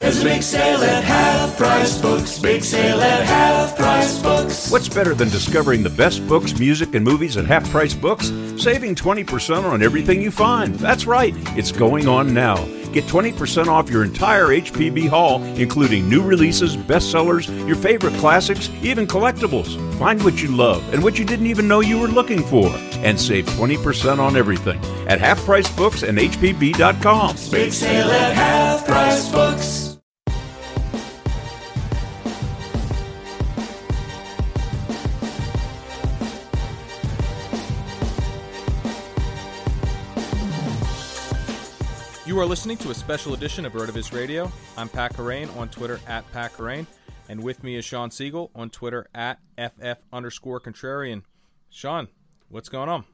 There's a big sale at half price books. Big sale at half price books. What's better than discovering the best books, music, and movies at half price books? Saving 20% on everything you find. That's right, it's going on now. Get 20% off your entire HPB haul, including new releases, bestsellers, your favorite classics, even collectibles. Find what you love and what you didn't even know you were looking for. And save 20% on everything at Half Price Books and HPB.com. Big sale at half price books. Are listening to a special edition of RotoViz Radio. I'm Pat Kerrane on Twitter at Pat Kerrane, and with me is Shawn Siegele on Twitter at FF underscore contrarian. Sean, what's going on?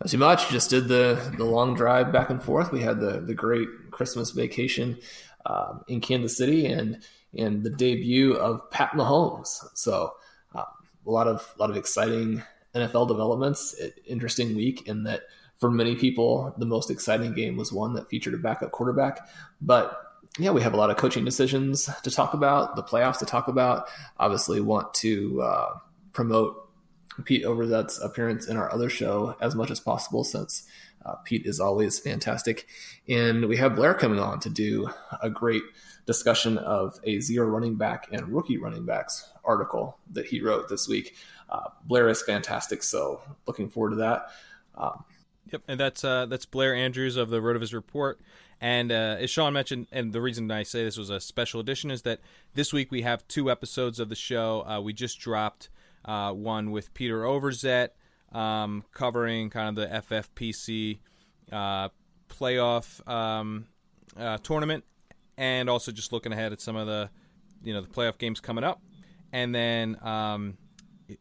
Not too much. Just did the the long drive back and forth. We had the the great Christmas vacation um, in Kansas City and and the debut of Pat Mahomes. So um, a lot of a lot of exciting NFL developments. Interesting week in that for many people, the most exciting game was one that featured a backup quarterback. But yeah, we have a lot of coaching decisions to talk about, the playoffs to talk about. Obviously, want to uh, promote Pete Overzet's appearance in our other show as much as possible, since uh, Pete is always fantastic. And we have Blair coming on to do a great discussion of a zero running back and rookie running backs article that he wrote this week. Uh, Blair is fantastic, so looking forward to that. Um, Yep, and that's uh, that's Blair Andrews of the RotoViz Report. And uh, as Sean mentioned, and the reason I say this was a special edition is that this week we have two episodes of the show. Uh, we just dropped uh, one with Peter Overzet um, covering kind of the FFPC uh, playoff um, uh, tournament, and also just looking ahead at some of the you know the playoff games coming up. And then um,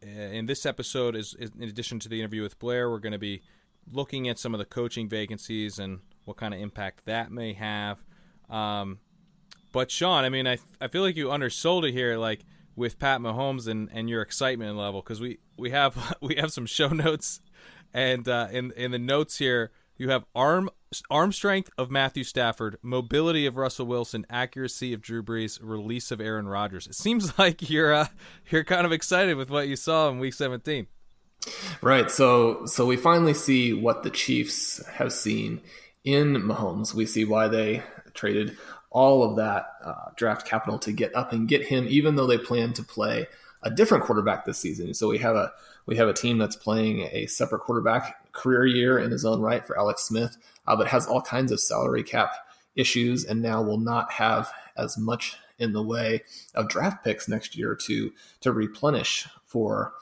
in this episode, is, is in addition to the interview with Blair, we're going to be looking at some of the coaching vacancies and what kind of impact that may have. Um, but Shawn, I mean, I I feel like you undersold it here, like with Pat Mahomes and, and your excitement level, because we, we have we have some show notes, and uh, in in the notes here you have arm arm strength of Matthew Stafford, mobility of Russell Wilson, accuracy of Drew Brees, release of Aaron Rodgers. It seems like you're uh, you're kind of excited with what you saw in Week 17. Right. So so we finally see what the Chiefs have seen in Mahomes. We see why they traded all of that uh, draft capital to get up and get him, even though they plan to play a different quarterback this season. So we have a we have a team that's playing a separate quarterback career year in his own right for Alex Smith, uh, but has all kinds of salary cap issues, and now will not have as much in the way of draft picks next year to to replenish for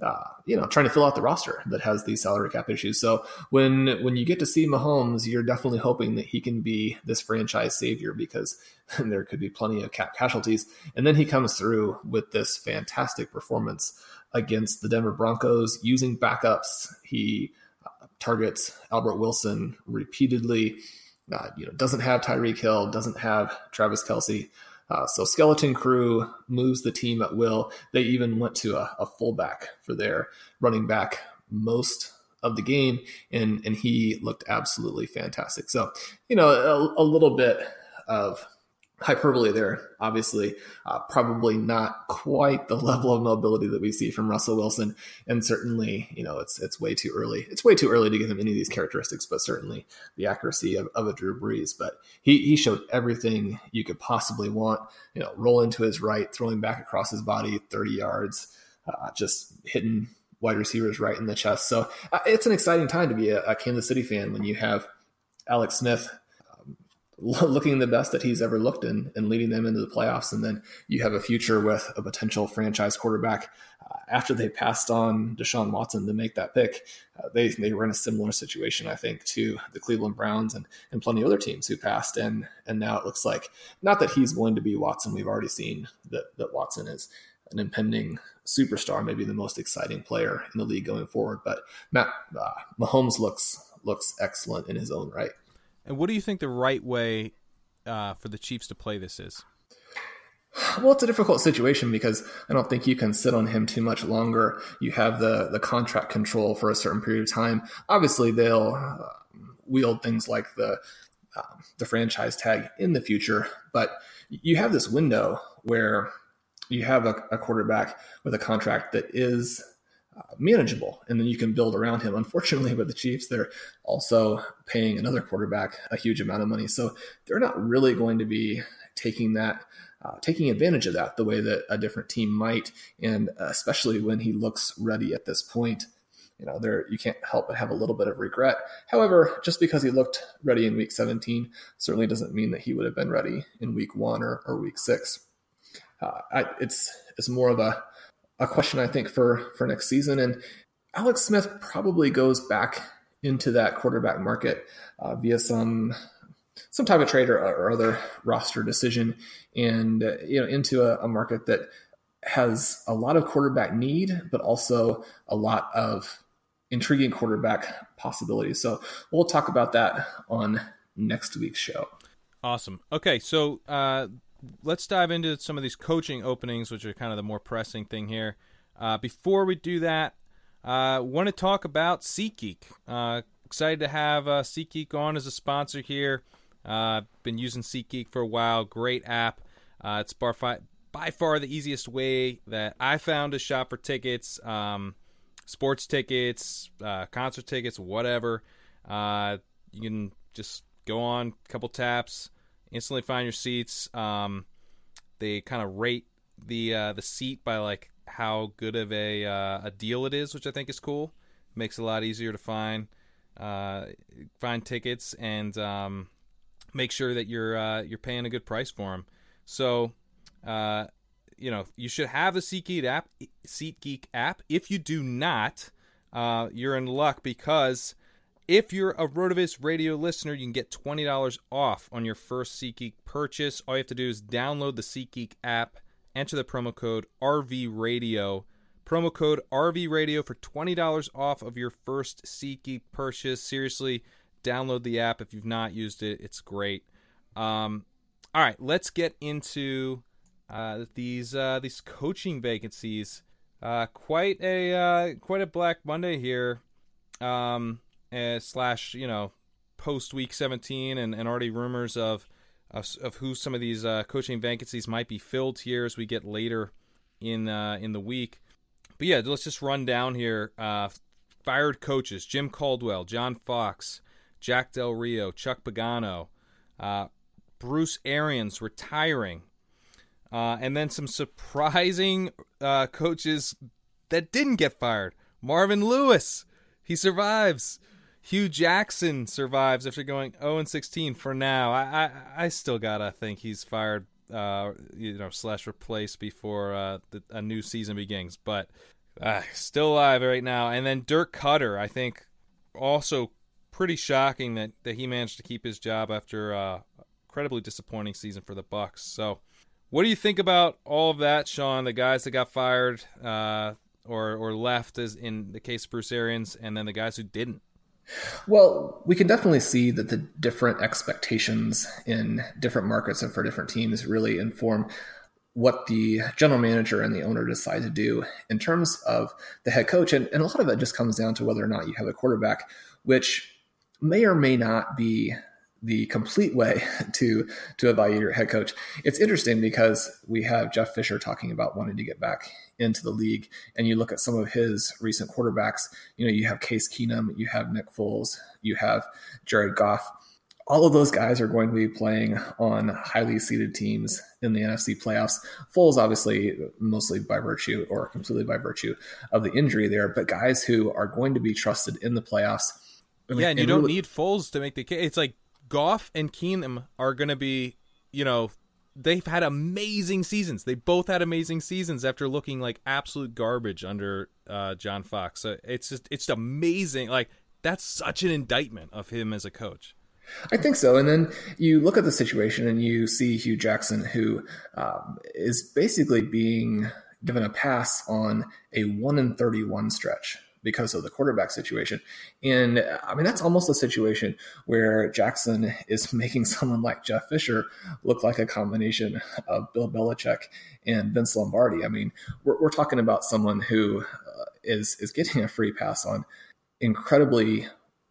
uh, you know, trying to fill out the roster that has these salary cap issues. So when when you get to see Mahomes, you're definitely hoping that he can be this franchise savior because there could be plenty of cap casualties. And then he comes through with this fantastic performance against the Denver Broncos using backups. He uh, targets Albert Wilson repeatedly. Uh, you know, doesn't have Tyreek Hill, doesn't have Travis Kelce. Uh, so Skeleton Crew moves the team at will. They even went to a, a fullback for their running back most of the game, and and he looked absolutely fantastic. So you know a, a little bit of hyperbole there, obviously, uh, probably not quite the level of mobility that we see from Russell Wilson, and certainly, you know, it's it's way too early. It's way too early to give him any of these characteristics, but certainly the accuracy of, of a Drew Brees. But he he showed everything you could possibly want. You know, rolling to his right, throwing back across his body, thirty yards, uh, just hitting wide receivers right in the chest. So uh, it's an exciting time to be a, a Kansas City fan when you have Alex Smith looking the best that he's ever looked in and leading them into the playoffs. And then you have a future with a potential franchise quarterback. Uh, after they passed on Deshaun Watson to make that pick, uh, they, they were in a similar situation, I think, to the Cleveland Browns and, and plenty of other teams who passed. And, and now it looks like not that he's going to be Watson. We've already seen that, that Watson is an impending superstar, maybe the most exciting player in the league going forward. But Matt uh, Mahomes looks looks excellent in his own right. And what do you think the right way uh, for the Chiefs to play this is? Well, it's a difficult situation because I don't think you can sit on him too much longer. You have the the contract control for a certain period of time. Obviously, they'll uh, wield things like the uh, the franchise tag in the future, but you have this window where you have a, a quarterback with a contract that is uh, manageable, and then you can build around him. Unfortunately, with the Chiefs, they're also paying another quarterback a huge amount of money, so they're not really going to be taking that. Uh, taking advantage of that the way that a different team might, and especially when he looks ready at this point, you know, there you can't help but have a little bit of regret. However, just because he looked ready in week 17 certainly doesn't mean that he would have been ready in week one or, or week six. Uh, I, it's it's more of a a question I think for for next season. And Alex Smith probably goes back into that quarterback market uh, via some some type of trade or, or other roster decision, and uh, you know into a, a market that has a lot of quarterback need, but also a lot of intriguing quarterback possibilities. So we'll talk about that on next week's show. Awesome. Okay, so uh, let's dive into some of these coaching openings, which are kind of the more pressing thing here. Uh, before we do that, I uh, want to talk about SeatGeek. Uh, excited to have uh, SeatGeek on as a sponsor here. Uh, been using SeatGeek for a while. Great app. Uh, it's by, by far the easiest way that I found to shop for tickets, um, sports tickets, uh, concert tickets, whatever. You can just go on, a couple taps, instantly find your seats. Um, they kind of rate the uh, the seat by like how good of a uh, a deal it is, which I think is cool. Makes it a lot easier to find uh, find tickets and um, make sure that you're uh, you're paying a good price for them. So, uh, you know, you should have the SeatGeek app. SeatGeek app. If you do not, uh, you're in luck because if you're a RotoViz radio listener, you can get $20 off on your first SeatGeek purchase. All you have to do is download the SeatGeek app, enter the promo code RV Radio. Promo code RV Radio for $20 off of your first SeatGeek purchase. Seriously, download the app if you've not used it. It's great. Um, all right, let's get into uh, these uh, these coaching vacancies. Uh, quite a uh, quite a Black Monday here. Um, uh, slash you know post week 17 and, and already rumors of, of, of who some of these uh, coaching vacancies might be filled here as we get later in uh, in the week. But yeah, let's just run down here. Uh, fired coaches: Jim Caldwell, John Fox, Jack Del Rio, Chuck Pagano, uh, Bruce Arians retiring, uh, and then some surprising uh, coaches that didn't get fired. Marvin Lewis, he survives. Hue Jackson survives after going 0 and 16 for now. I, I, I still gotta think he's fired, uh, you know, slash replaced before uh, the, a new season begins. But Uh, still alive right now. And then Dirk Koetter, I think, also pretty shocking that, that he managed to keep his job after uh, incredibly disappointing season for the Bucs. So, what do you think about all of that, Shawn? The guys that got fired uh, or or left, as in the case of Bruce Arians, and then the guys who didn't. Well, we can definitely see that the different expectations in different markets and for different teams really inform what the general manager and the owner decide to do in terms of the head coach. And, and a lot of it just comes down to whether or not you have a quarterback, which may or may not be the complete way to to evaluate your head coach. It's interesting because we have Jeff Fisher talking about wanting to get back into the league, and you look at some of his recent quarterbacks. You know, you have Case Keenum, you have Nick Foles, you have Jared Goff. All of those guys are going to be playing on highly seeded teams in the NFC playoffs. Foles, obviously, mostly by virtue or completely by virtue of the injury there, but guys who are going to be trusted in the playoffs. yeah, and you don't really, need Foles to make the case. It's like Goff and Keenum are going to be, you know, they've had amazing seasons. They both had amazing seasons after looking like absolute garbage under uh, John Fox. So it's just it's amazing. Like that's such an indictment of him as a coach. I think so. And then you look at the situation and you see Hue Jackson, who um, is basically being given a pass on a one in thirty-one stretch because of the quarterback situation. And I mean, that's almost a situation where Jackson is making someone like Jeff Fisher look like a combination of Bill Belichick and Vince Lombardi. I mean, we're, we're talking about someone who uh, is is getting a free pass on incredibly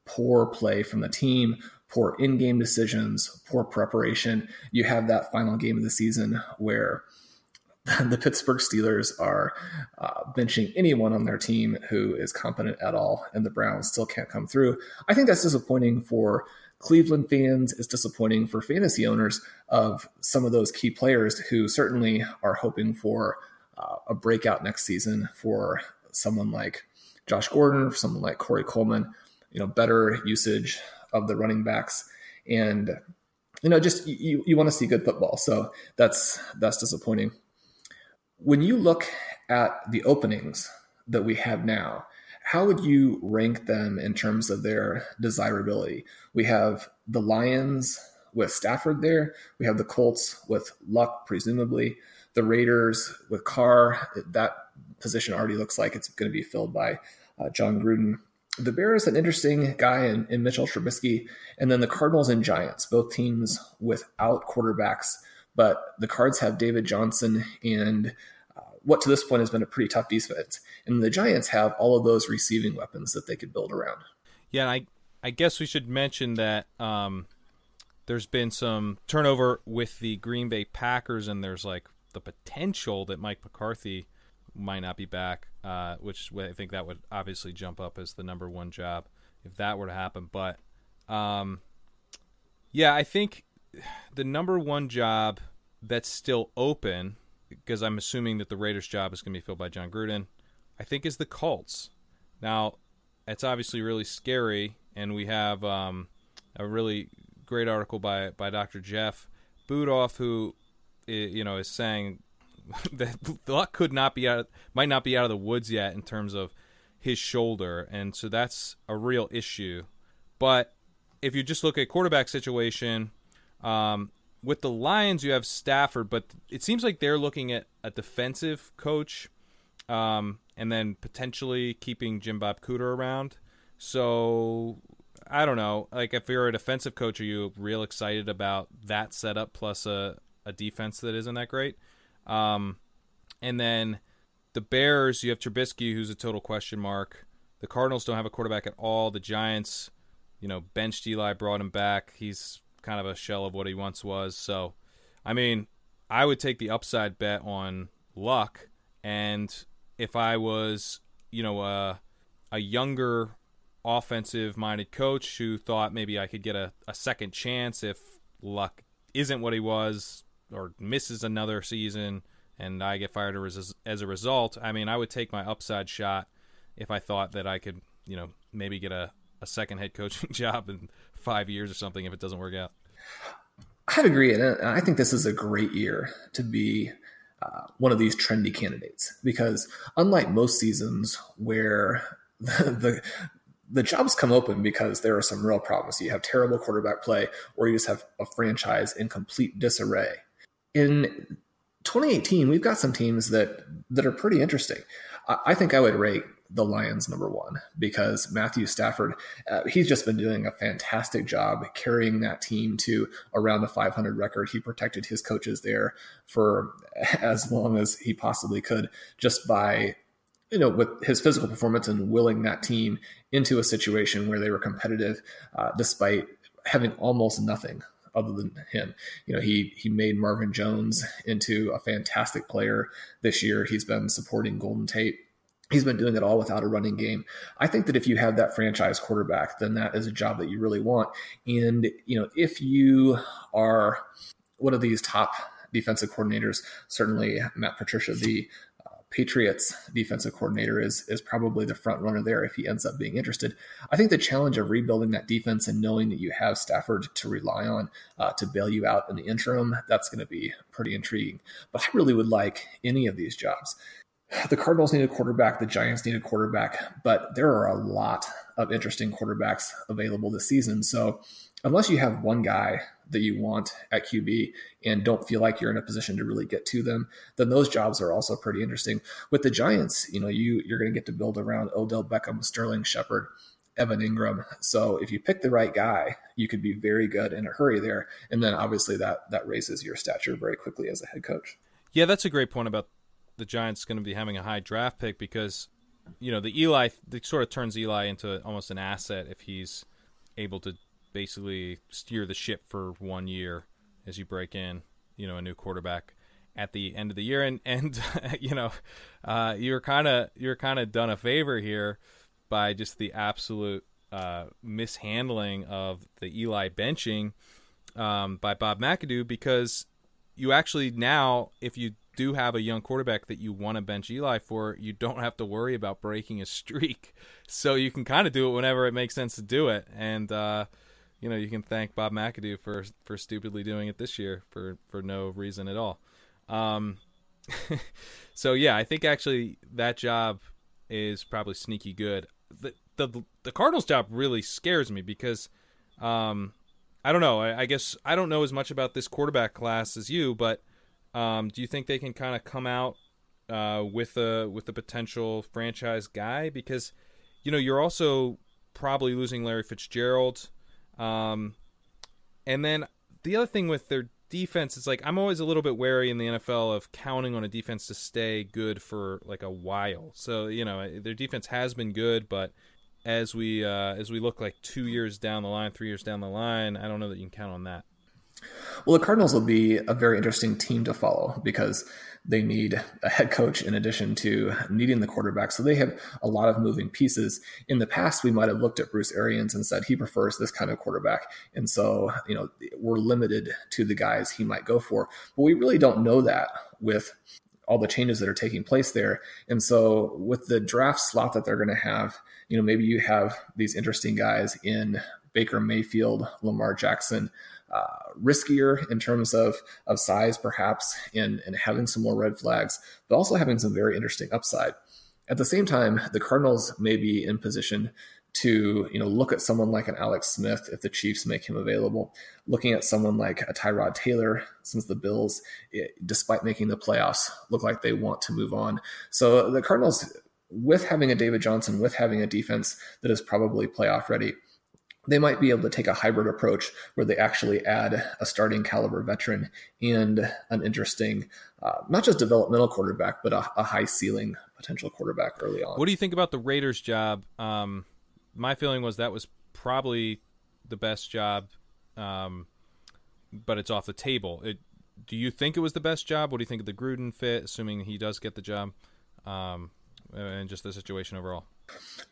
poor play from the team, poor in-game decisions, poor preparation. You have that final game of the season where the Pittsburgh Steelers are uh, benching anyone on their team who is competent at all, and the Browns still can't come through. I think that's disappointing for Cleveland fans. It's disappointing for fantasy owners of some of those key players who certainly are hoping for uh, a breakout next season for someone like Josh Gordon, for someone like Corey Coleman. You know, better usage of the running backs and you know just you, you want to see good football so that's that's disappointing when you look at the openings that we have now, how would you rank them in terms of their desirability? We have the Lions with Stafford there. We have the Colts with Luck, presumably. The Raiders with Carr. That position already looks like it's going to be filled by uh, Jon Gruden. The Bears, an interesting guy in, in Mitchell Trubisky. And then the Cardinals and Giants, both teams without quarterbacks but the Cards have David Johnson and what to this point has been a pretty tough defense. And the Giants have all of those receiving weapons that they could build around. Yeah, I I guess we should mention that um, there's been some turnover with the Green Bay Packers, and there's like the potential that Mike McCarthy might not be back, uh, which I think that would obviously jump up as the number one job if that were to happen. But um, yeah, I think the number one job that's still open, because I'm assuming that the Raiders' job is going to be filled by Jon Gruden, I think is the Colts. Now, it's obviously really scary, and we have um, a really great article by by Dr. Jeff Budoff, who you know is saying that Luck could not be out, might not be out of the woods yet in terms of his shoulder, and so that's a real issue. But if you just look at quarterback situation, um, with the Lions, you have Stafford, but it seems like they're looking at a defensive coach, um, and then potentially keeping Jim Bob Cooter around. So I don't know. Like if you're a defensive coach, are you real excited about that setup plus a, a defense that isn't that great? Um, and then the Bears, you have Trubisky, who's a total question mark. The Cardinals don't have a quarterback at all. The Giants, you know, benched Eli, brought him back. He's kind of a shell of what he once was. So, I mean, I would take the upside bet on Luck. And if I was, you know, a, a younger offensive minded coach who thought maybe I could get a, a second chance if Luck isn't what he was or misses another season and I get fired as a result, I mean, I would take my upside shot if I thought that I could, you know, maybe get a, a second head coaching job in five years or something if it doesn't work out. I'd agree, and I think this is a great year to be uh, one of these trendy candidates because unlike most seasons where the, the the jobs come open because there are some real problems. You have terrible quarterback play, or you just have a franchise in complete disarray. In 2018, we've got some teams that that are pretty interesting. I, think I would rate the Lions number one because Matthew Stafford, uh, he's just been doing a fantastic job carrying that team to around the 500 record. He protected his coaches there for as long as he possibly could just by you know, with his physical performance and willing that team into a situation where they were competitive, uh, despite having almost nothing other than him. You know, he he made Marvin Jones into a fantastic player this year. He's been supporting Golden Tate he's been doing it all without a running game. I think that if you have that franchise quarterback, then that is a job that you really want. And you know, if you are one of these top defensive coordinators, certainly Matt Patricia, the Patriots defensive coordinator is is probably the front runner there if he ends up being interested. I think the challenge of rebuilding that defense and knowing that you have Stafford to rely on uh, to bail you out in the interim, that's going to be pretty intriguing. But I really would like any of these jobs the Cardinals need a quarterback, the Giants need a quarterback, but there are a lot of interesting quarterbacks available this season. So, unless you have one guy that you want at QB and don't feel like you're in a position to really get to them, then those jobs are also pretty interesting. With the Giants, you know, you you're going to get to build around Odell Beckham, Sterling Shepard, Evan Engram. So, if you pick the right guy, you could be very good in a hurry there, and then obviously that that raises your stature very quickly as a head coach. Yeah, that's a great point about the Giants going to be having a high draft pick because you know the Eli sort of turns Eli into almost an asset if he's able to basically steer the ship for one year as you break in you know a new quarterback at the end of the year and and you know uh, you're kind of you're kind of done a favor here by just the absolute uh, mishandling of the Eli benching um, by Bob McAdoo because you actually now if you do have a young quarterback that you want to bench Eli for, you don't have to worry about breaking a streak. So you can kind of do it whenever it makes sense to do it. And, uh, you know, you can thank Bob McAdoo for, for stupidly doing it this year for, for no reason at all. Um, so yeah, I think actually that job is probably sneaky good. The, the, the Cardinals job really scares me because, um, I don't know. I, I guess I don't know as much about this quarterback class as you, but um, do you think they can kind of come out uh, with a with a potential franchise guy? Because you know you're also probably losing Larry Fitzgerald, um, and then the other thing with their defense is like I'm always a little bit wary in the NFL of counting on a defense to stay good for like a while. So you know their defense has been good, but as we uh, as we look like two years down the line, three years down the line, I don't know that you can count on that. Well, the Cardinals will be a very interesting team to follow because they need a head coach in addition to needing the quarterback. So they have a lot of moving pieces. In the past, we might have looked at Bruce Arians and said he prefers this kind of quarterback. And so, you know, we're limited to the guys he might go for. But we really don't know that with all the changes that are taking place there. And so with the draft slot that they're going to have, you know, maybe you have these interesting guys in Baker Mayfield, Lamar Jackson, uh, riskier in terms of of size, perhaps, and and having some more red flags, but also having some very interesting upside. At the same time, the Cardinals may be in position to you know look at someone like an Alex Smith if the Chiefs make him available, looking at someone like a Tyrod Taylor since the Bills, it, despite making the playoffs, look like they want to move on. So the Cardinals, with having a David Johnson, with having a defense that is probably playoff ready, they might be able to take a hybrid approach where they actually add a starting caliber veteran and an interesting, uh, not just developmental quarterback, but a, a, high ceiling potential quarterback early on. What do you think about the Raiders' job? Um, my feeling was that was probably the best job, um, but it's off the table. It, do you think it was the best job? What do you think of the Gruden fit, assuming he does get the job, um, and just the situation overall?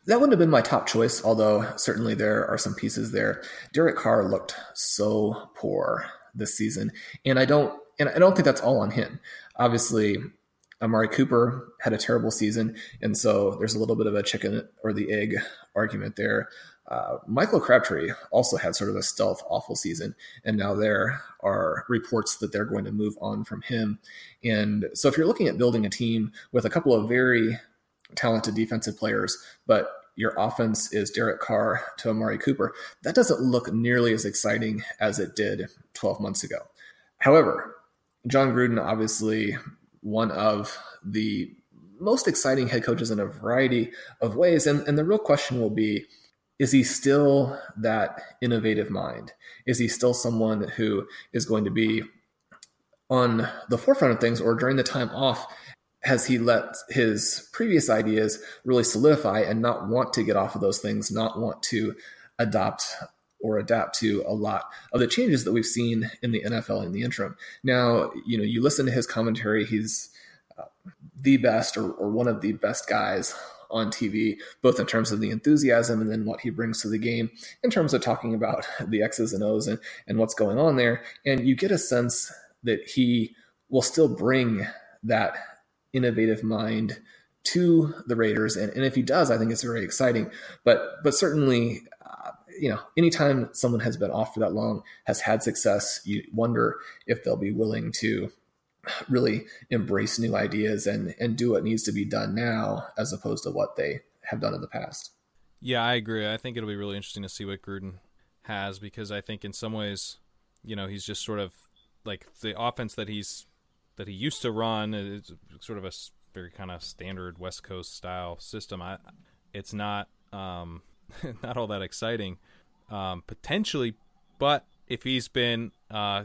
That wouldn't have been my top choice, although certainly there are some pieces there. Derek Carr looked so poor this season, and I don't and I don't think that's all on him. Obviously, Amari Cooper had a terrible season, and so there's a little bit of a chicken or the egg argument there. uh, Michael Crabtree also had sort of a stealth awful season, and now there are reports that they're going to move on from him. And so, if you're looking at building a team with a couple of very talented defensive players, but your offense is Derek Carr to Amari Cooper, that doesn't look nearly as exciting as it did 12 months ago. However, Jon Gruden, obviously one of the most exciting head coaches in a variety of ways. And, and the real question will be is he still that innovative mind? Is he still someone who is going to be on the forefront of things or during the time off? Has he let his previous ideas really solidify and not want to get off of those things, not want to adopt or adapt to a lot of the changes that we've seen in the NFL in the interim. Now, you know, you listen to his commentary, he's uh, the best or, or one of the best guys on TV, both in terms of the enthusiasm and then what he brings to the game, in terms of talking about the X's and O's and, and what's going on there. And you get a sense that he will still bring that innovative mind to the Raiders. And, and if he does, I think it's very exciting. But but certainly uh, you know, anytime someone has been off for that long, has had success, you wonder if they'll be willing to really embrace new ideas and and do what needs to be done now, as opposed to what they have done in the past. Yeah, I agree. I think it'll be really interesting to see what Gruden has because I think in some ways, you know, he's just sort of like the offense that he's that he used to run is sort of a very kind of standard West Coast style system. I, it's not um, not all that exciting, um, potentially. But if he's been, uh,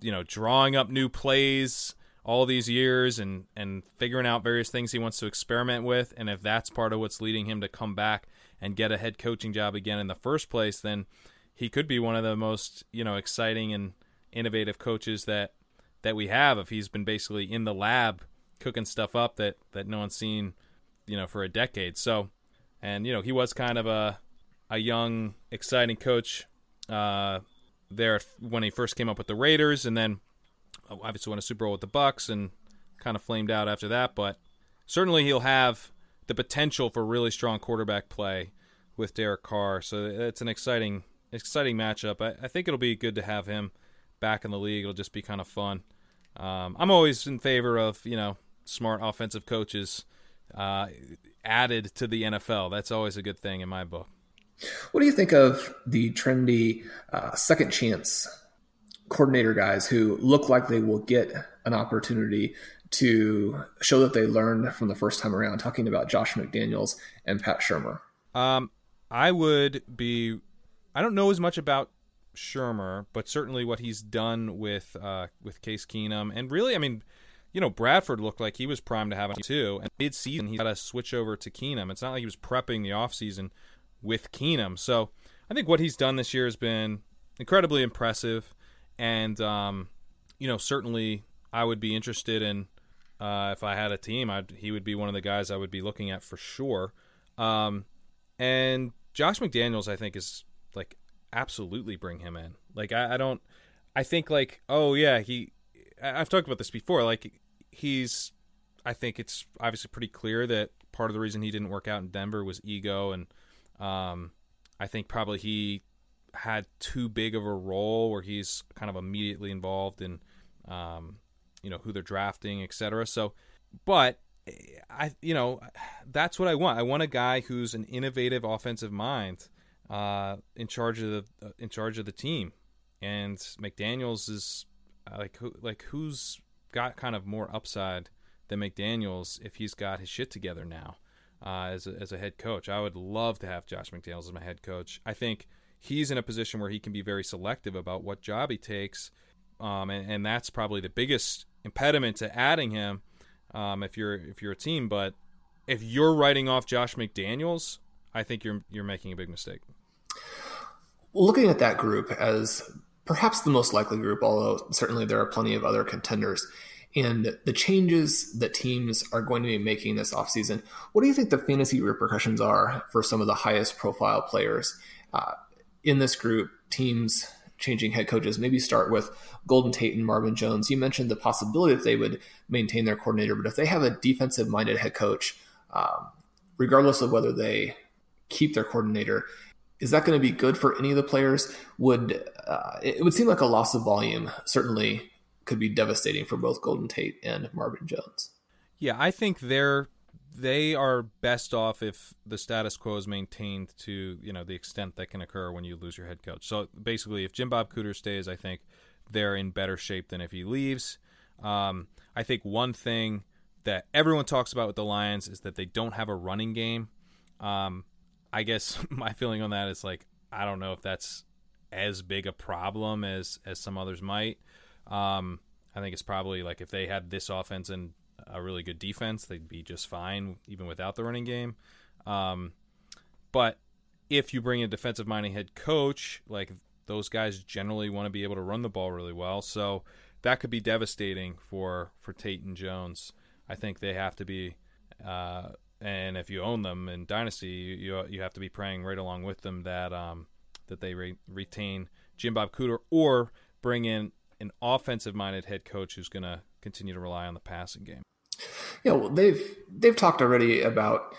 you know, drawing up new plays all these years and and figuring out various things he wants to experiment with, and if that's part of what's leading him to come back and get a head coaching job again in the first place, then he could be one of the most you know exciting and innovative coaches that that we have. If he's been basically in the lab cooking stuff up that that no one's seen, you know, for a decade. So and you know he was kind of a a young, exciting coach uh, there when he first came up with the Raiders, and then obviously won a Super Bowl with the Bucs, and kind of flamed out after that. But certainly he'll have the potential for really strong quarterback play with Derek Carr. So it's an exciting, exciting matchup. I, I think it'll be good to have him back in the league. It'll just be kind of fun. Um, I'm always in favor of you know smart offensive coaches uh, added to the NFL. That's always a good thing in my book. What do you think of the trendy uh, second chance coordinator guys who look like they will get an opportunity to show that they learned from the first time around? Talking about Josh McDaniels and Pat Shurmur. Um, I would be. I don't know as much about Shurmur, but certainly what he's done with uh, with Case Keenum, and really, I mean, you know, Bradford looked like he was primed to have it too. And mid season, he got to switch over to Keenum. It's not like he was prepping the offseason with Keenum. So I think what he's done this year has been incredibly impressive. And, um, you know, certainly I would be interested in, uh, if I had a team, I'd, he would be one of the guys I would be looking at for sure. Um, and Josh McDaniels, I think, is like absolutely bring him in. Like, I, I don't, I think, like, oh, yeah, he, I've talked about this before. Like, he's I think it's obviously pretty clear that part of the reason he didn't work out in Denver was ego, and um, I think probably he had too big of a role where he's kind of immediately involved in, um, you know, who they're drafting, etc. So, but I, you know, that's what I want. I want a guy who's an innovative offensive mind uh, in charge of the uh, in charge of the team, and McDaniels is uh, like who like who's got kind of more upside than McDaniels if he's got his shit together now uh, as, a, as a head coach. I would love to have Josh McDaniels as my head coach. I think he's in a position where he can be very selective about what job he takes, um, and, and, that's probably the biggest impediment to adding him um, if you're if you're a team. But if you're writing off Josh McDaniels, I think you're you're making a big mistake. Looking at that group as perhaps the most likely group, although certainly there are plenty of other contenders. And the changes that teams are going to be making this offseason, what do you think the fantasy repercussions are for some of the highest profile players uh, in this group? Teams changing head coaches. Maybe start with Golden Tate and Marvin Jones. You mentioned the possibility that they would maintain their coordinator, but if they have a defensive minded head coach, um, regardless of whether they keep their coordinator, is that going to be good for any of the players? Would uh, it would seem like a loss of volume certainly could be devastating for both Golden Tate and Marvin Jones. Yeah, I think they're they are best off if the status quo is maintained to you know the extent that can occur when you lose your head coach. So basically, if Jim Bob Cooter stays, I think they're in better shape than if he leaves. Um, I think one thing that everyone talks about with the Lions is that they don't have a running game. Um, I guess my feeling on that is like I don't know if that's as big a problem as as some others might. Um, I think it's probably like if they had this offense and a really good defense, they'd be just fine even without the running game. Um, but if you bring a defensive minded head coach, like those guys generally want to be able to run the ball really well, so that could be devastating for for Tate and Jones. I think they have to be uh, and if you own them in dynasty, you you have to be praying right along with them that um, that they re- retain Jim Bob Cooter or bring in an offensive minded head coach who's going to continue to rely on the passing game. Yeah, well, they've they've talked already about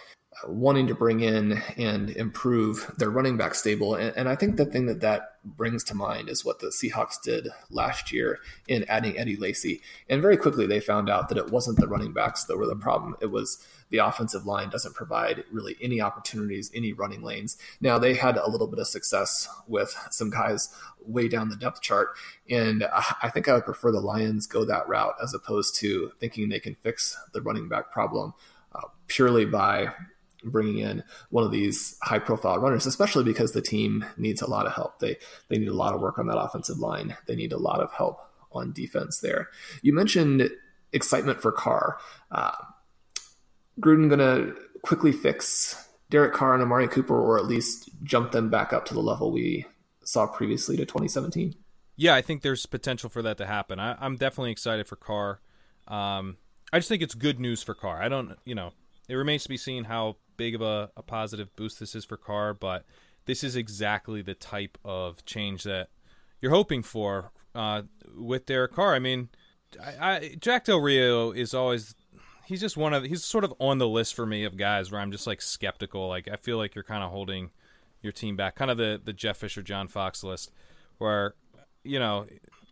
wanting to bring in and improve their running back stable. And, and, I think the thing that that brings to mind is what the Seahawks did last year in adding Eddie Lacy. And very quickly they found out that it wasn't the running backs that were the problem. It was the offensive line doesn't provide really any opportunities, any running lanes. Now they had a little bit of success with some guys way down the depth chart. And I think I would prefer the Lions go that route as opposed to thinking they can fix the running back problem uh, purely by bringing in one of these high profile runners, especially because the team needs a lot of help. They they need a lot of work on that offensive line. They need a lot of help on defense there. You mentioned excitement for Carr. Uh, Gruden going to quickly fix Derek Carr and Amari Cooper, or at least jump them back up to the level we saw previously to 2017. Yeah, I think there's potential for that to happen. I, am definitely excited for Carr. Um, I just think it's good news for Carr. I don't, you know, it remains to be seen how big of a, a positive boost this is for Carr, but this is exactly the type of change that you're hoping for uh, with Derek Carr. I mean, I, I, Jack Del Rio is always he's just one of he's sort of on the list for me of guys where I'm just like skeptical. Like I feel like you're kind of holding your team back, kind of the the Jeff Fisher, John Fox list, where you know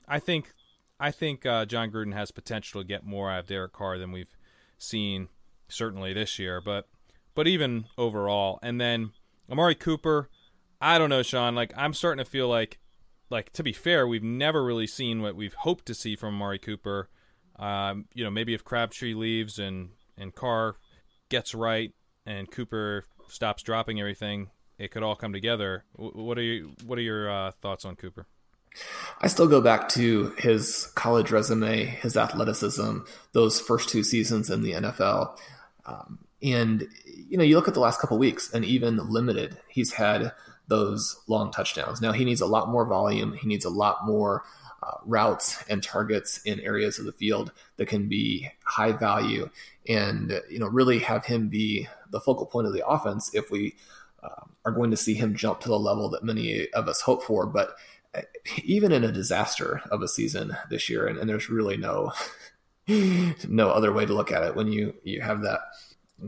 I think I think uh, Jon Gruden has potential to get more out of Derek Carr than we've seen certainly this year, but but even overall. And then Amari Cooper, I don't know, Shawn. Like I'm starting to feel like, like to be fair, we've never really seen what we've hoped to see from Amari Cooper. Um, you know, maybe if Crabtree leaves and and Carr gets right and Cooper stops dropping everything, it could all come together. What are you What are your uh, thoughts on Cooper? I still go back to his college resume, his athleticism, those first two seasons in the NFL. Um, and you know, you look at the last couple weeks, and even limited, he's had those long touchdowns. Now he needs a lot more volume. He needs a lot more uh, routes and targets in areas of the field that can be high value, and you know, really have him be the focal point of the offense if we uh, are going to see him jump to the level that many of us hope for. But uh, even in a disaster of a season this year, and, and there's really no no other way to look at it when you you have that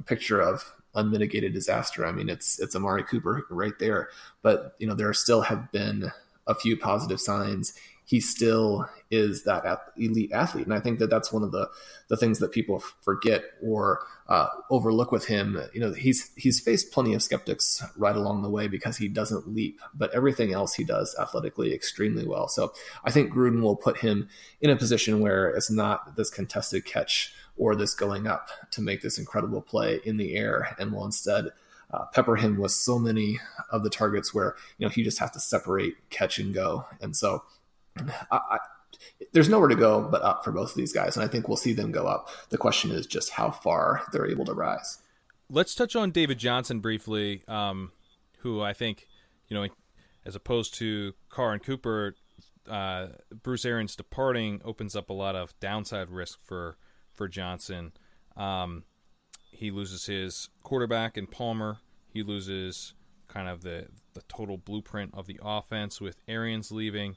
picture of unmitigated disaster. I mean, it's it's Amari Cooper right there. But you know, there still have been a few positive signs. He still is that elite athlete, and I think that that's one of the the things that people forget or uh, overlook with him. You know, he's he's faced plenty of skeptics right along the way because he doesn't leap, but everything else he does athletically extremely well. So I think Gruden will put him in a position where it's not this contested catch or this going up to make this incredible play in the air. And will instead uh, pepper him with so many of the targets where you know he just has to separate catch and go. And so I, I, there's nowhere to go but up for both of these guys. And i think we'll see them go up. The question is just how far they're able to rise. Let's touch on david johnson briefly um, who i think you know as opposed to carr and cooper uh, Bruce Arians departing opens up a lot of downside risk for for Johnson. Um, he loses his quarterback in Palmer. He loses kind of the the total blueprint of the offense with Arians leaving.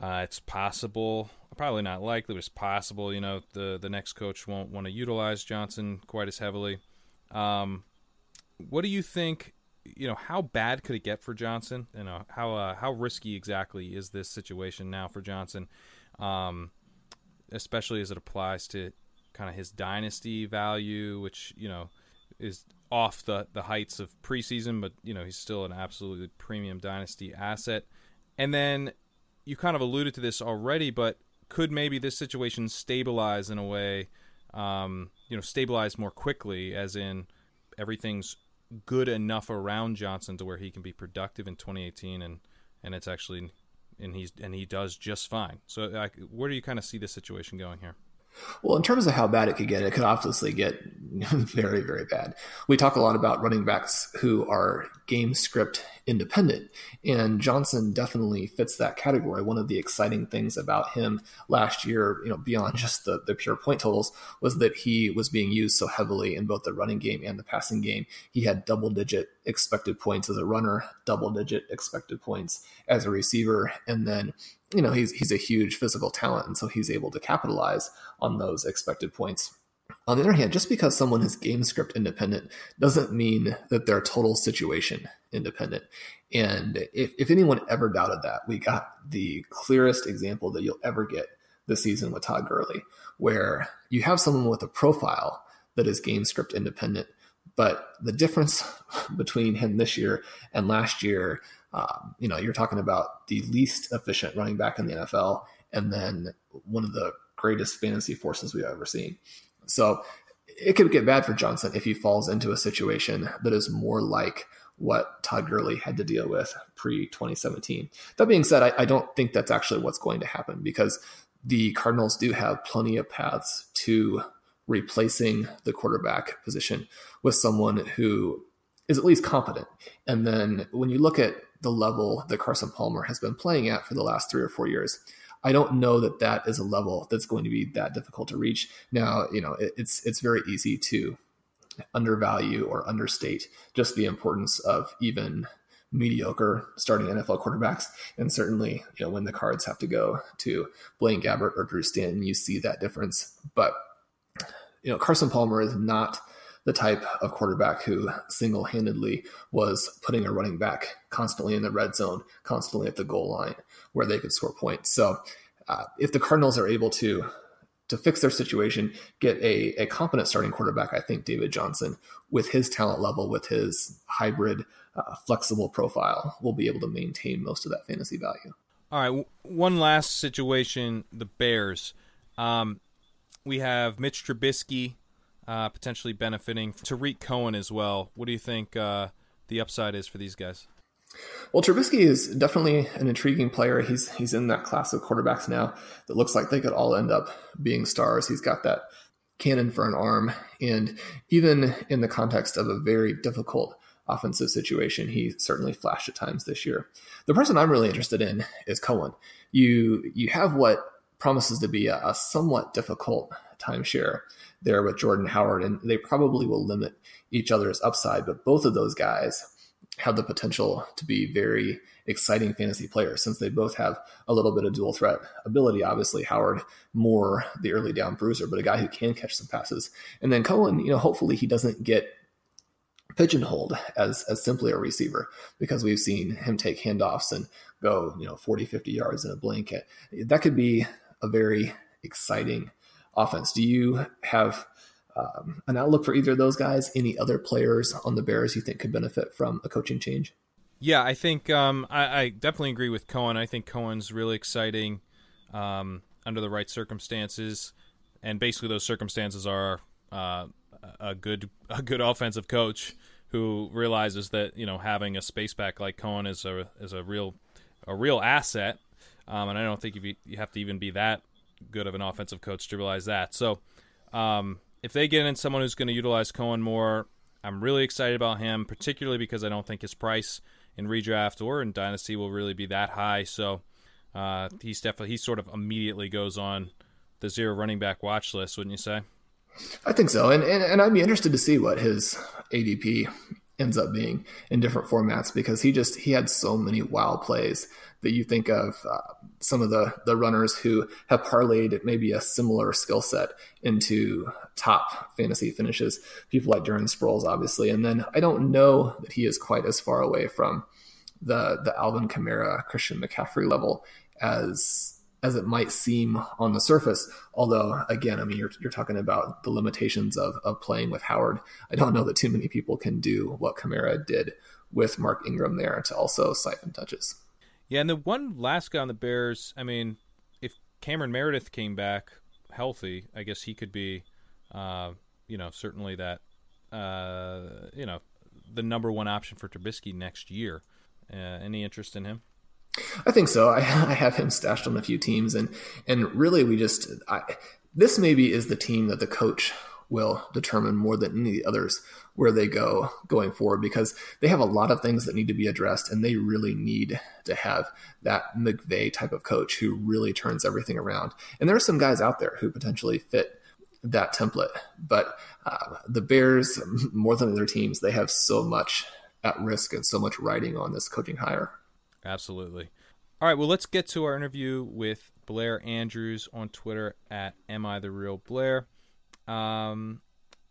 Uh, it's possible, probably not likely, but it's possible. You know, the the next coach won't want to utilize Johnson quite as heavily. Um, what do you think you know, how bad could it get for Johnson? You know, how uh, how risky exactly is this situation now for Johnson, um, especially as it applies to kind of his dynasty value, which you know is off the the heights of preseason, but you know he's still an absolutely premium dynasty asset. And then you kind of alluded to this already, but could maybe this situation stabilize in a way, um, you know, stabilize more quickly, as in everything's good enough around Johnson to where he can be productive in 2018, and and it's actually and he's and he does just fine. So, like, where do you kind of see this situation going here? Well, in terms of how bad it could get, it could obviously get very, very bad. We talk a lot about running backs who are game script independent, and Johnson definitely fits that category. One of the exciting things about him last year, you know, beyond just the, the pure point totals, was that he was being used so heavily in both the running game and the passing game. He had double digit expected points as a runner, double digit expected points as a receiver, and then you know he's he's a huge physical talent, and so he's able to capitalize on those expected points. On the other hand, just because someone is game script independent doesn't mean that they're total situation independent. And if, if anyone ever doubted that, we got the clearest example that you'll ever get this season with Todd Gurley, where you have someone with a profile that is game script independent, but the difference between him this year and last year um, you know, you're talking about the least efficient running back in the NFL, and then one of the greatest fantasy forces we've ever seen. So it could get bad for Johnson if he falls into a situation that is more like what Todd Gurley had to deal with pre 2017. That being said, I, I, don't think that's actually what's going to happen because the Cardinals do have plenty of paths to replacing the quarterback position with someone who is at least competent. And then when you look at the level that Carson Palmer has been playing at for the last three or four years. I don't know that that is a level that's going to be that difficult to reach. Now, you know, it, it's it's very easy to undervalue or understate just the importance of even mediocre starting NFL quarterbacks. And certainly, you know, when the cards have to go to Blaine Gabbert or Drew Stanton, you see that difference. But you know, Carson Palmer is not the type of quarterback who single handedly was putting a running back constantly in the red zone, constantly at the goal line where they could score points. So uh, if the Cardinals are able to to fix their situation, get a, a competent starting quarterback, I think David Johnson, with his talent level, with his hybrid, uh, flexible profile, will be able to maintain most of that fantasy value. All right, one last situation: the Bears. Um, we have Mitch Trubisky uh, potentially benefiting. Tarik Cohen as well. What do you think uh, the upside is for these guys? Well, Trubisky is definitely an intriguing player. He's he's in that class of quarterbacks now that looks like they could all end up being stars. He's got that cannon for an arm, and even in the context of a very difficult offensive situation, he certainly flashed at times this year. The person I'm really interested in is Cohen. You you have what promises to be a, a somewhat difficult timeshare there with Jordan Howard, and they probably will limit each other's upside. But both of those guys have the potential to be very exciting fantasy players since they both have a little bit of dual threat ability. Obviously, Howard more the early down bruiser, but a guy who can catch some passes. And then Cohen, you know, hopefully he doesn't get pigeonholed as as simply a receiver because we've seen him take handoffs and go, you know, 40, 50 yards in a blanket. That could be a very exciting offense. Do you have um, an outlook for either of those guys? Any other players on the Bears you think could benefit from a coaching change? Yeah, I think um, I, I, definitely agree with Cohen. I think Cohen's really exciting um, under the right circumstances, and basically those circumstances are uh, a good a good offensive coach who realizes that you know having a space back like Cohen is a is a real a real asset. Um, and I don't think you, you have to even be that good of an offensive coach to realize that. So, um, if they get in someone who's going to utilize Cohen more, I'm really excited about him, particularly because I don't think his price in redraft or in dynasty will really be that high. So, uh, he's definitely he sort of immediately goes on the zero running back watch list, wouldn't you say? I think so, and and, and I'd be interested to see what his ADP ends up being in different formats because he just he had so many wow plays that you think of uh, some of the the runners who have parlayed maybe a similar skill set into top fantasy finishes. People like Darren Sproles obviously. And then I don't know that he is quite as far away from the the Alvin Kamara Christian McCaffrey level as as it might seem on the surface. Although, again, I mean, you're, you're talking about the limitations of, of playing with Howard. I don't know that too many people can do what Kamara did with Mark Ingram there to also siphon touches. Yeah, and the one last guy on the Bears, I mean, if Cameron Meredith came back healthy, I guess he could be, uh, you know, certainly that, uh, you know, the number one option for Trubisky next year. Uh, any interest in him? I think so. I, I have him stashed on a few teams, and and really, we just I, this maybe is the team that the coach will determine more than any others where they go going forward because they have a lot of things that need to be addressed, and they really need to have that McVay type of coach who really turns everything around. And there are some guys out there who potentially fit that template, but uh, the Bears, more than other teams, they have so much at risk and so much riding on this coaching hire. Absolutely. All right, well, let's get to our interview with Blair Andrews on Twitter at Am I the Real Blair? Um,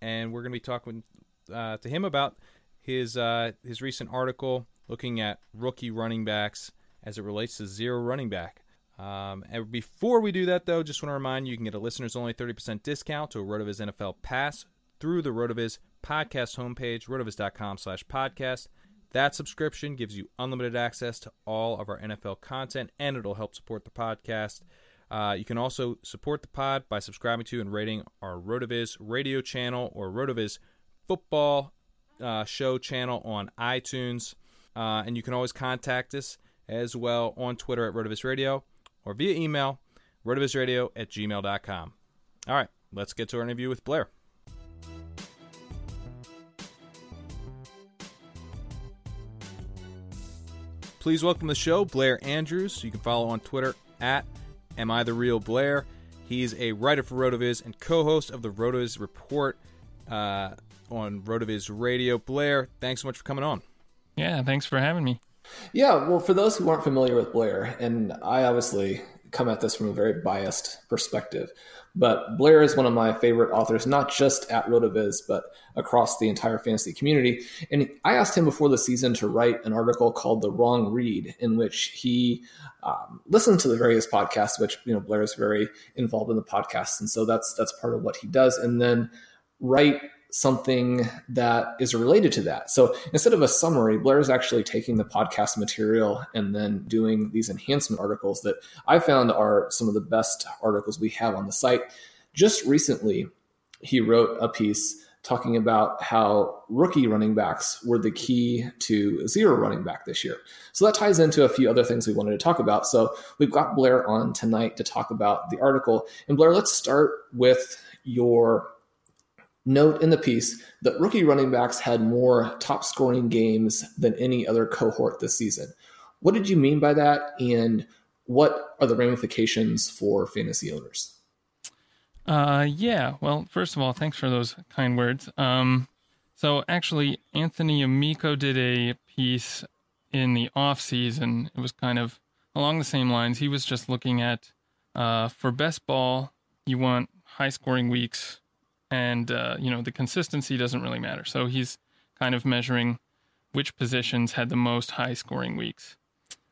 and we're going to be talking uh, to him about his uh, his recent article looking at rookie running backs as it relates to zero running back. Um, and before we do that, though, just want to remind you, you can get a listeners only 30% discount to a RotoViz NFL Pass through the RotoViz podcast homepage, rotoviz.com slash podcast. That subscription gives you unlimited access to all of our NFL content, and it'll help support the podcast. Uh, you can also support the pod by subscribing to and rating our RotoViz radio channel or RotoViz football uh, show channel on iTunes. Uh, and you can always contact us as well on Twitter at RotoViz Radio or via email, rotovizradio at gmail.com. All right, let's get to our interview with Blair. Please welcome to the show Blair Andrews. You can follow on Twitter at Am I the Real Blair. He's a writer for RotoViz and co-host of the RotoViz Report uh, on RotoViz Radio. Blair, thanks so much for coming on. Yeah, thanks for having me. Yeah, well, for those who aren't familiar with Blair, and I obviously come at this from a very biased perspective. But Blair is one of my favorite authors, not just at RotoViz, but across the entire fantasy community. And I asked him before the season to write an article called "The Wrong Read," in which he um, listened to the various podcasts. Which you know Blair is very involved in the podcasts, and so that's that's part of what he does. And then write something that is related to that. So instead of a summary, Blair is actually taking the podcast material and then doing these enhancement articles that I found are some of the best articles we have on the site. Just recently, he wrote a piece talking about how rookie running backs were the key to zero running back this year. So that ties into a few other things we wanted to talk about. So we've got Blair on tonight to talk about the article. And Blair, let's start with your note in the piece that rookie running backs had more top scoring games than any other cohort this season. What did you mean by that? And what are the ramifications for fantasy owners? Uh, yeah. Well, first of all, thanks for those kind words. Um, so actually, Anthony Amico did a piece in the off season. It was kind of along the same lines. He was just looking at uh, for best ball, you want high scoring weeks and uh, you know the consistency doesn't really matter. So he's kind of measuring which positions had the most high scoring weeks.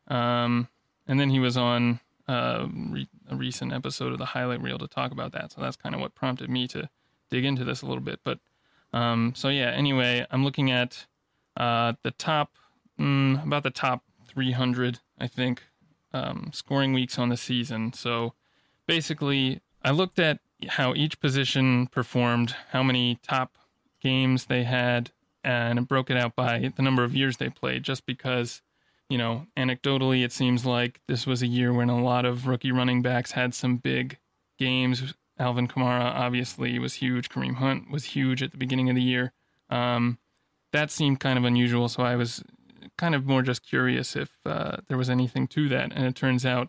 Um, and then he was on uh, re- a recent episode of the highlight reel to talk about that. So that's kind of what prompted me to dig into this a little bit. But um, so yeah, anyway, I'm looking at uh, the top, mm, about the top 300, I think, um, scoring weeks on the season. So basically, I looked at how each position performed, how many top games they had, and broke it out by the number of years they played, just because, you know, anecdotally, it seems like this was a year when a lot of rookie running backs had some big games. Alvin Kamara obviously was huge. Kareem Hunt was huge at the beginning of the year. Um, that seemed kind of unusual, so I was kind of more just curious if uh, there was anything to that. And it turns out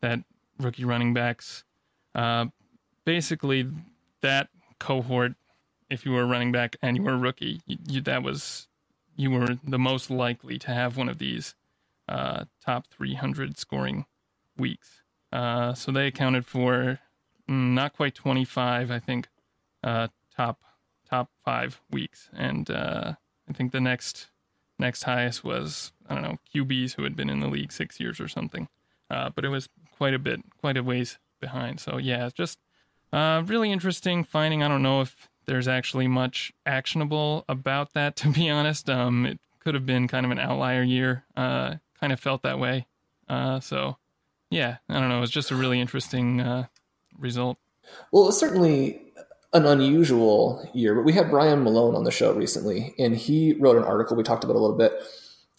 that rookie running backs uh, basically that cohort, if you were running back and you were a rookie, you, you, that was you were the most likely to have one of these uh, top 300 scoring weeks. Uh, so they accounted for mm, not quite 25, I think, uh, top top five weeks, and uh, I think the next next highest was I don't know QBs who had been in the league six years or something, uh, but it was quite a bit, quite a ways behind. So yeah, just uh, really interesting finding. I don't know if there's actually much actionable about that, to be honest. Um, it could have been kind of an outlier year. Uh, kind of felt that way. Uh, so yeah, I don't know. It was just a really interesting uh, result. Well, it was certainly an unusual year, but we had Brian Malone on the show recently, and he wrote an article we talked about a little bit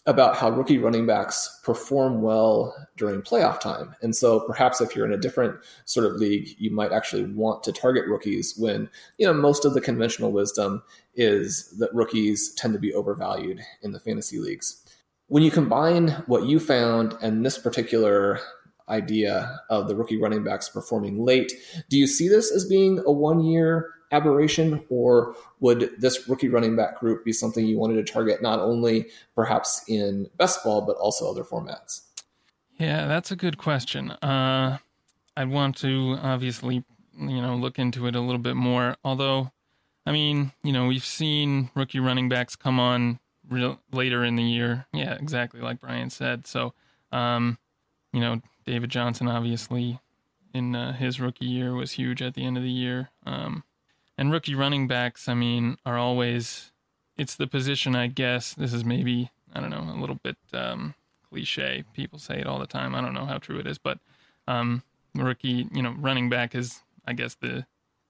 about how rookie running backs perform well during playoff time. And so perhaps if you're in a different sort of league, you might actually want to target rookies when, you know, most of the conventional wisdom is that rookies tend to be overvalued in the fantasy leagues. When you combine what you found and this particular idea of the rookie running backs performing late. Do you see this as being a one year aberration, or would this rookie running back group be something you wanted to target not only perhaps in best ball, but also other formats? Yeah, that's a good question. Uh, I'd want to obviously, you know, look into it a little bit more. Although, I mean, you know, we've seen rookie running backs come on real, later in the year. Yeah, exactly like Brian said. So, um, you know, David Johnson, obviously, in uh, his rookie year was huge at the end of the year. Um, and rookie running backs, I mean, are always, it's the position, I guess. This is maybe, I don't know, a little bit um, cliche. People say it all the time. I don't know how true it is, but um, rookie, you know, running back is, I guess, the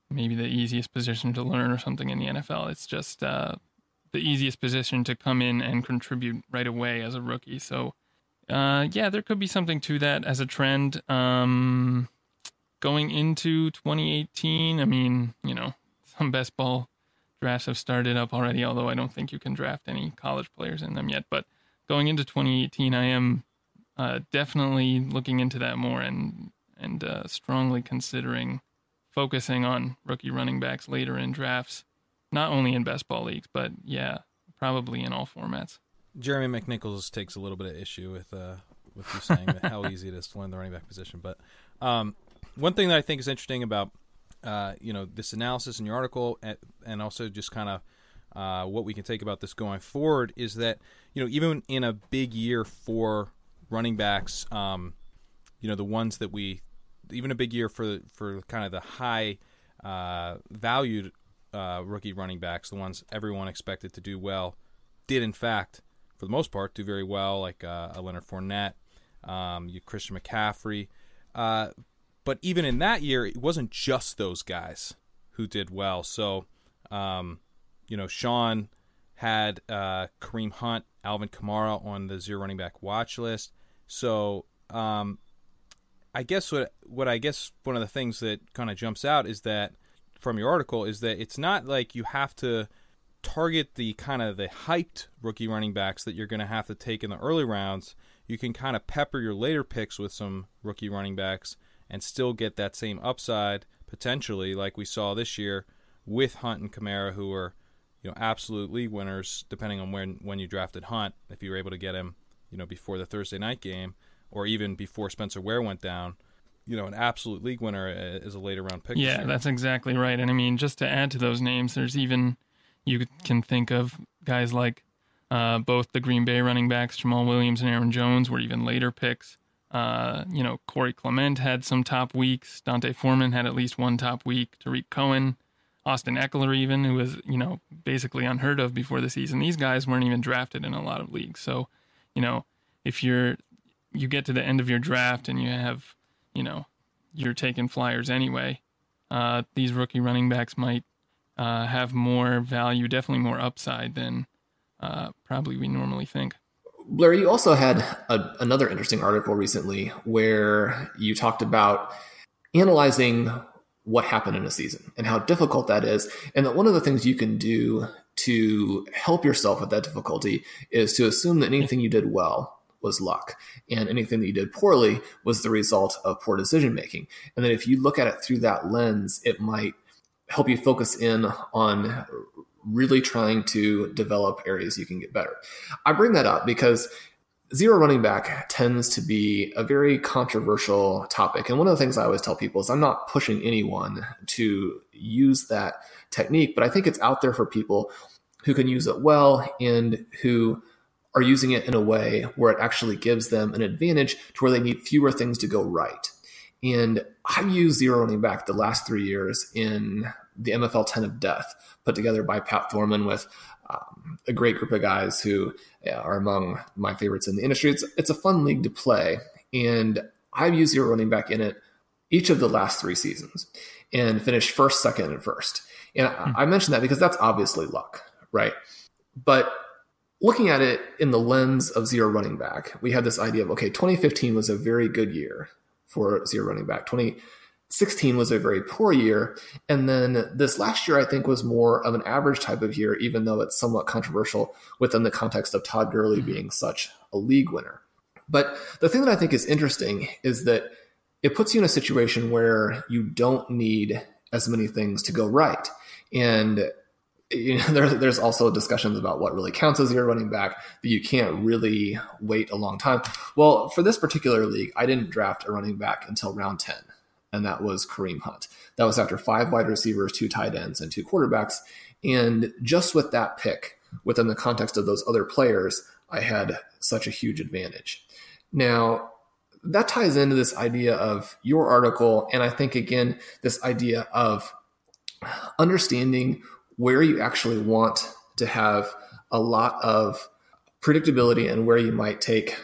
maybe the easiest position to learn or something in the NFL. It's just uh, the easiest position to come in and contribute right away as a rookie. So, uh, yeah, there could be something to that as a trend. Um, going into 2018, I mean, you know, some best ball drafts have started up already, although I don't think you can draft any college players in them yet. But going into 2018, I am uh, definitely looking into that more and and uh, strongly considering focusing on rookie running backs later in drafts, not only in best ball leagues, but yeah, probably in all formats. Jeremy McNichols takes a little bit of issue with uh, with you saying that how easy it is to learn the running back position. But um, one thing that I think is interesting about uh, you know this analysis in your article, and, and also just kind of uh, what we can take about this going forward is that you know even in a big year for running backs, um, you know the ones that we even a big year for for kind of the high uh, valued uh, rookie running backs, the ones everyone expected to do well, did in fact for the most part, do very well, like uh, Leonard Fournette, um, you Christian McCaffrey. But even in that year, it wasn't just those guys who did well. So, um, you know, Shawn had uh, Kareem Hunt, Alvin Kamara on the zero running back watch list. So, um, I guess what what I guess one of the things that kind of jumps out is that from your article is that it's not like you have to target the kind of the hyped rookie running backs that you're going to have to take in the early rounds, you can kind of pepper your later picks with some rookie running backs and still get that same upside potentially, like we saw this year with Hunt and Kamara, who were you know absolute league winners depending on when when you drafted Hunt. If you were able to get him, you know, before the Thursday night game or even before Spencer Ware went down, you know, an absolute league winner is a later round pick. Yeah, that's exactly right. And I mean, just to add to those names, there's even you can think of guys like uh, both the Green Bay running backs, Jamaal Williams and Aaron Jones, were even later picks. Uh, you know, Corey Clement had some top weeks. D'Onta Foreman had at least one top week. Tarik Cohen, Austin Ekeler, even, who was, you know, basically unheard of before the season. These guys weren't even drafted in a lot of leagues. So, you know, if you're, you get to the end of your draft and you have, you know, you're taking flyers anyway, uh, these rookie running backs might uh, have more value, definitely more upside than uh, probably we normally think. Blair, you also had a, another interesting article recently where you talked about analyzing what happened in a season and how difficult that is. And that one of the things you can do to help yourself with that difficulty is to assume that anything you did well was luck and anything that you did poorly was the result of poor decision making. And then if you look at it through that lens, it might help you focus in on really trying to develop areas you can get better. I bring that up because zero running back tends to be a very controversial topic. And one of the things I always tell people is I'm not pushing anyone to use that technique, but I think it's out there for people who can use it well and who are using it in a way where it actually gives them an advantage to where they need fewer things to go right. And I've used zero running back the last three years in the MFL 10 of death, put together by Pat Thorman with um, a great group of guys who are among my favorites in the industry. It's, it's a fun league to play. And I've used zero running back in it each of the last three seasons and finished first, second, and first. And mm-hmm. I, I mentioned that because that's obviously luck, right? But looking at it in the lens of zero running back, we had this idea of okay, 2015 was a very good year for zero running back. 2016 was a very poor year. And then this last year, I think, was more of an average type of year, even though it's somewhat controversial within the context of Todd Gurley mm-hmm. being such a league winner. But the thing that I think is interesting is that it puts you in a situation where you don't need as many things to go right. And you know, there's there's also discussions about what really counts as your running back that you can't really wait a long time. Well, for this particular league, I didn't draft a running back until round ten, and that was Kareem Hunt. That was after five wide receivers, two tight ends, and two quarterbacks. And just with that pick, within the context of those other players, I had such a huge advantage. Now, that ties into this idea of your article, and I think again this idea of understanding where you actually want to have a lot of predictability and where you might take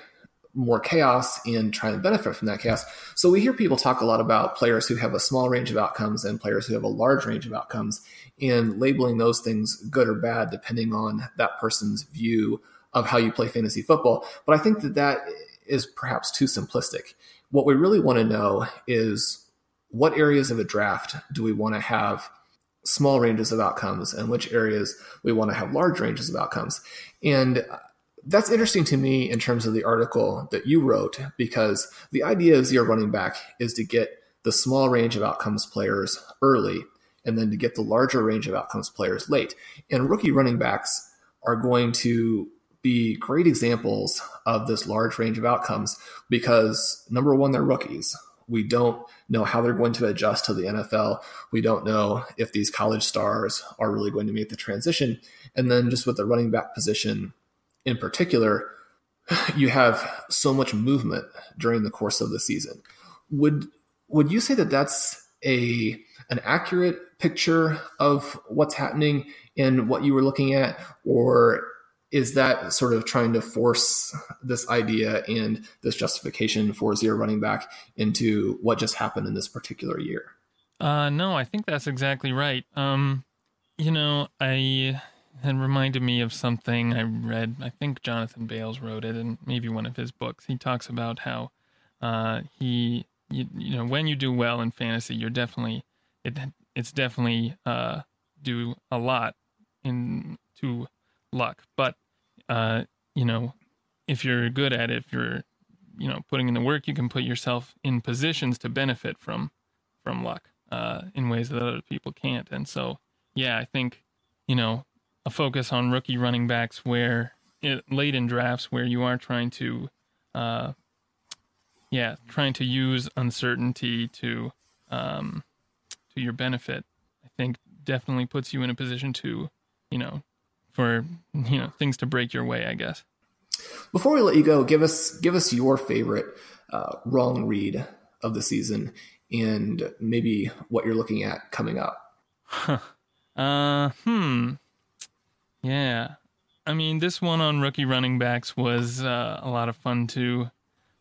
more chaos and try and benefit from that chaos. So we hear people talk a lot about players who have a small range of outcomes and players who have a large range of outcomes and labeling those things good or bad depending on that person's view of how you play fantasy football. But I think that that is perhaps too simplistic. What we really want to know is what areas of a draft do we want to have small ranges of outcomes and which areas we want to have large ranges of outcomes. And that's interesting to me in terms of the article that you wrote, because the idea of zero running back is to get the small range of outcomes players early and then to get the larger range of outcomes players late. And rookie running backs are going to be great examples of this large range of outcomes because number one, they're rookies. We don't know how they're going to adjust to the NFL. We don't know if these college stars are really going to make the transition. And then just with the running back position in particular, you have so much movement during the course of the season. Would would you say that that's a an accurate picture of what's happening in what you were looking at, or is that sort of trying to force this idea and this justification for zero running back into what just happened in this particular year? Uh, no, I think that's exactly right. Um, you know, I had reminded me of something I read. I think Jonathan Bales wrote it, and maybe one of his books. He talks about how uh, he, you, you know, when you do well in fantasy, you're definitely it. It's definitely uh, do a lot in to luck, but uh, you know, if you're good at it, if you're, you know, putting in the work, you can put yourself in positions to benefit from from luck uh, in ways that other people can't. And so, yeah, I think, you know, a focus on rookie running backs where it, late in drafts where you are trying to, uh, yeah, trying to use uncertainty to um, to your benefit. I think definitely puts you in a position to, you know, for you know things to break your way, I guess. Before we let you go, give us give us your favorite uh, wrong read of the season and maybe what you're looking at coming up. Huh. Uh, hmm. Yeah. I mean, this one on rookie running backs was uh, a lot of fun to,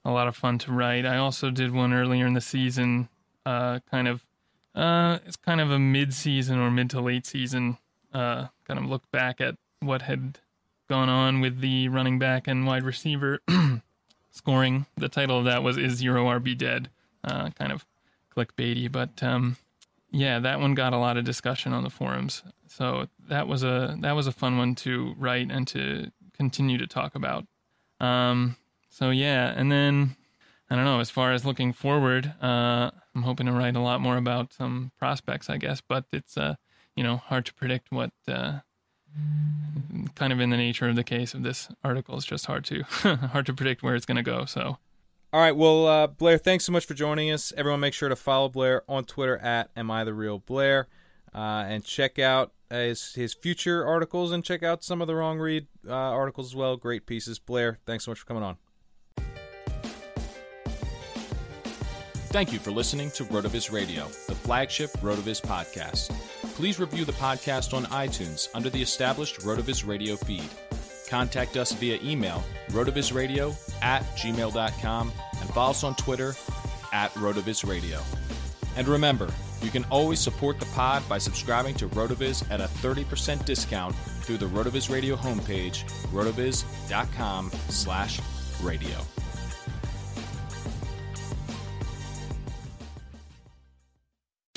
a lot of fun to write. I also did one earlier in the season, uh, kind of, uh, it's kind of a mid-season or mid to late season, uh, kind of look back at what had gone on with the running back and wide receiver scoring. The title of that was "Is Zero RB Dead?" Uh, kind of clickbaity, but um, yeah, that one got a lot of discussion on the forums. So that was a that was a fun one to write and to continue to talk about. Um, so yeah, and then I don't know. As far as looking forward, uh, I'm hoping to write a lot more about some prospects, I guess. But it's uh, you know hard to predict what uh, kind of in the nature of the case of this article, it's just hard to hard to predict where it's going to go. So. All right, well, uh, Blair, thanks so much for joining us. Everyone, make sure to follow Blair on Twitter at Am I the Real Blair, uh, and check out his his future articles and check out some of the wrong read uh, articles as well. Great pieces, Blair. Thanks so much for coming on. Thank you for listening to RotoViz Radio, the flagship RotoViz podcast. Please review the podcast on iTunes under the established RotoViz Radio feed. Contact us via email, rotovizradio at gmail.com, and follow us on Twitter at rotovizradio. And remember, you can always support the pod by subscribing to RotoViz at a 30% discount through the RotoViz Radio homepage, rotoviz.com slash radio.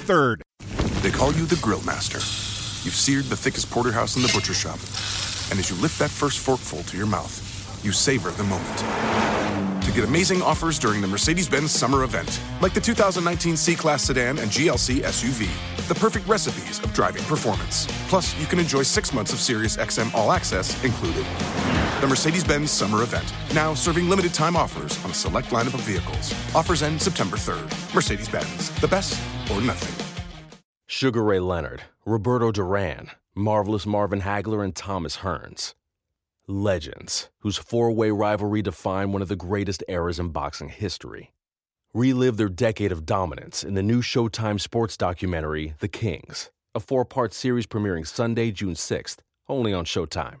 3rd. They call you the Grill Master. You've seared the thickest porterhouse in the butcher shop. And as you lift that first forkful to your mouth, you savor the moment. To get amazing offers during the Mercedes Benz summer event, like the 2019 C Class sedan and GLC SUV, the perfect recipes of driving performance. Plus, you can enjoy six months of Sirius XM All Access included. The Mercedes Benz summer event, now serving limited time offers on a select lineup of vehicles. Offers end September 3rd. Mercedes Benz, the best or nothing. Sugar Ray Leonard, Roberto Duran, Marvelous Marvin Hagler, and Thomas Hearns. Legends, whose four way rivalry defined one of the greatest eras in boxing history. Relive their decade of dominance in the new Showtime sports documentary, The Kings, a four part series premiering Sunday, June 6th, only on Showtime.